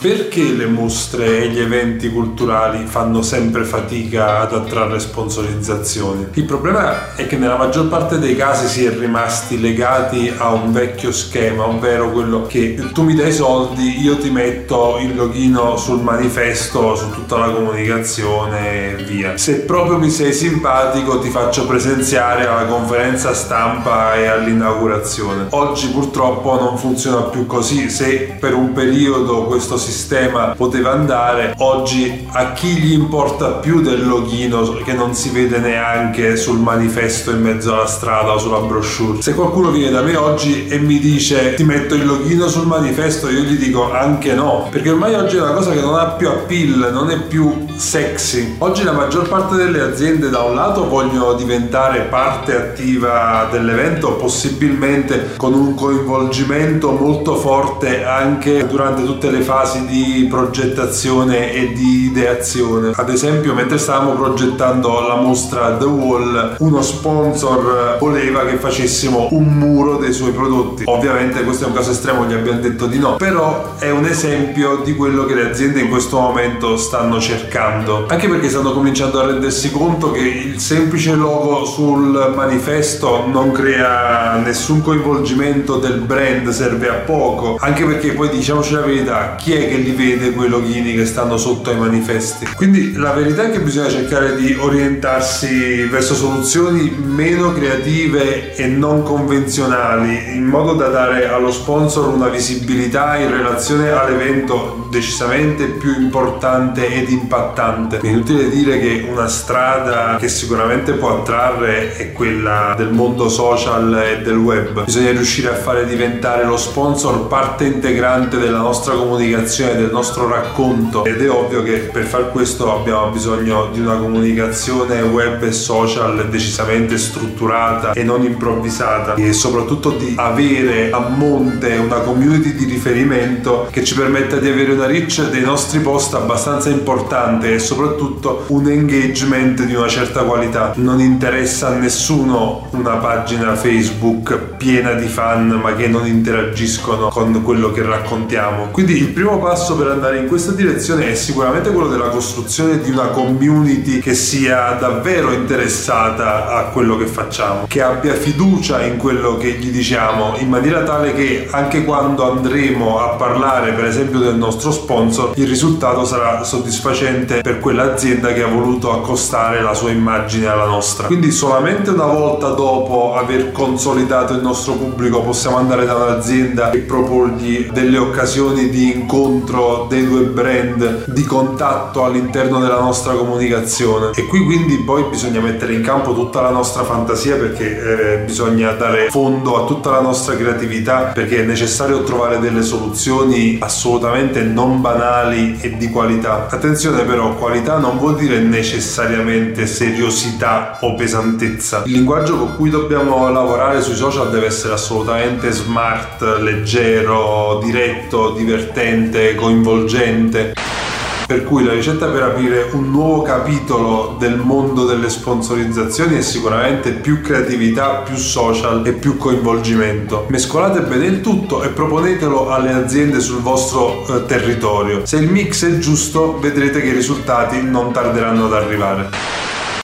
perché le mostre e gli eventi culturali fanno sempre fatica ad attrarre sponsorizzazioni? Il problema è che nella maggior parte dei casi si è rimasti legati a un vecchio schema, ovvero quello che tu mi dai soldi, io ti metto il login sul manifesto, su tutta la comunicazione e via. Se proprio mi sei simpatico ti faccio presenziare alla conferenza stampa e all'inaugurazione. Oggi purtroppo non funziona più così, se per un periodo questo sistema poteva andare, oggi a chi gli importa più del login che non si vede neanche sul manifesto in mezzo alla strada o sulla brochure. Se qualcuno viene da me oggi e mi dice ti metto il login sul manifesto, io gli dico anche no, perché ormai oggi è una cosa che non ha più appeal, non è più sexy. Oggi la maggior parte delle aziende da un lato vogliono diventare parte attiva dell'evento, possibilmente con un coinvolgimento molto forte anche durante tutte le fasi di progettazione e di ideazione. Ad esempio, mentre stavamo progettando la mostra The Wall, uno sponsor voleva che facessimo un muro dei suoi prodotti. Ovviamente questo è un caso estremo, gli abbiamo detto di no, però è un esempio di quello che le aziende in questo momento stanno cercando. Anche perché stanno cominciando a rendersi conto che il semplice logo sul manifesto non crea nessun coinvolgimento del brand, serve a poco. Anche perché poi diciamoci la verità, chi è che li vede quei login che stanno sotto ai manifesti? Quindi la verità è che bisogna cercare di orientarsi verso soluzioni meno creative e non convenzionali, in modo da dare allo sponsor una visibilità in relazione all'evento decisamente più importante ed impattante. È inutile dire che una strada che sicuramente può attrarre è quella del mondo social e del web. Bisogna riuscire a fare diventare lo sponsor parte integrante della nostra comunicazione, del nostro racconto ed è ovvio che per far questo abbiamo bisogno di una comunicazione web e social decisamente strutturata e non improvvisata e soprattutto di avere a monte una community di riferimento che ci permetta di avere una reach dei nostri post abbastanza importante e soprattutto un engagement di una certa qualità. Non interessa a nessuno una pagina Facebook piena di fan ma che non interagiscono con quello che raccontiamo. Quindi il primo passo per andare in questa direzione è sicuramente quello della costruzione di una community che sia davvero interessata a quello che facciamo, che abbia fiducia in quello che gli diciamo, in maniera tale che anche quando andremo a parlare per esempio del nostro sponsor, il risultato sarà soddisfacente per quell'azienda che ha voluto accostare la sua immagine alla nostra. Quindi solamente una volta dopo aver consolidato il nostro pubblico possiamo andare da un'azienda e proporgli delle occasioni di incontro dei due brand, di contatto all'interno della nostra comunicazione. E qui quindi poi bisogna mettere in campo tutta la nostra fantasia perché eh, bisogna dare fondo a tutta la nostra creatività perché è necessario trovare delle soluzioni assolutamente non banali e di qualità. Attenzione però, qualità non vuol dire necessariamente seriosità o pesantezza. Il linguaggio con cui dobbiamo lavorare sui social deve essere assolutamente smart, leggero, diretto, divertente, coinvolgente. Per cui la ricetta per aprire un nuovo capitolo del mondo delle sponsorizzazioni è sicuramente più creatività, più social e più coinvolgimento. Mescolate bene il tutto e proponetelo alle aziende sul vostro eh, territorio. Se il mix è giusto, vedrete che i risultati non tarderanno ad arrivare.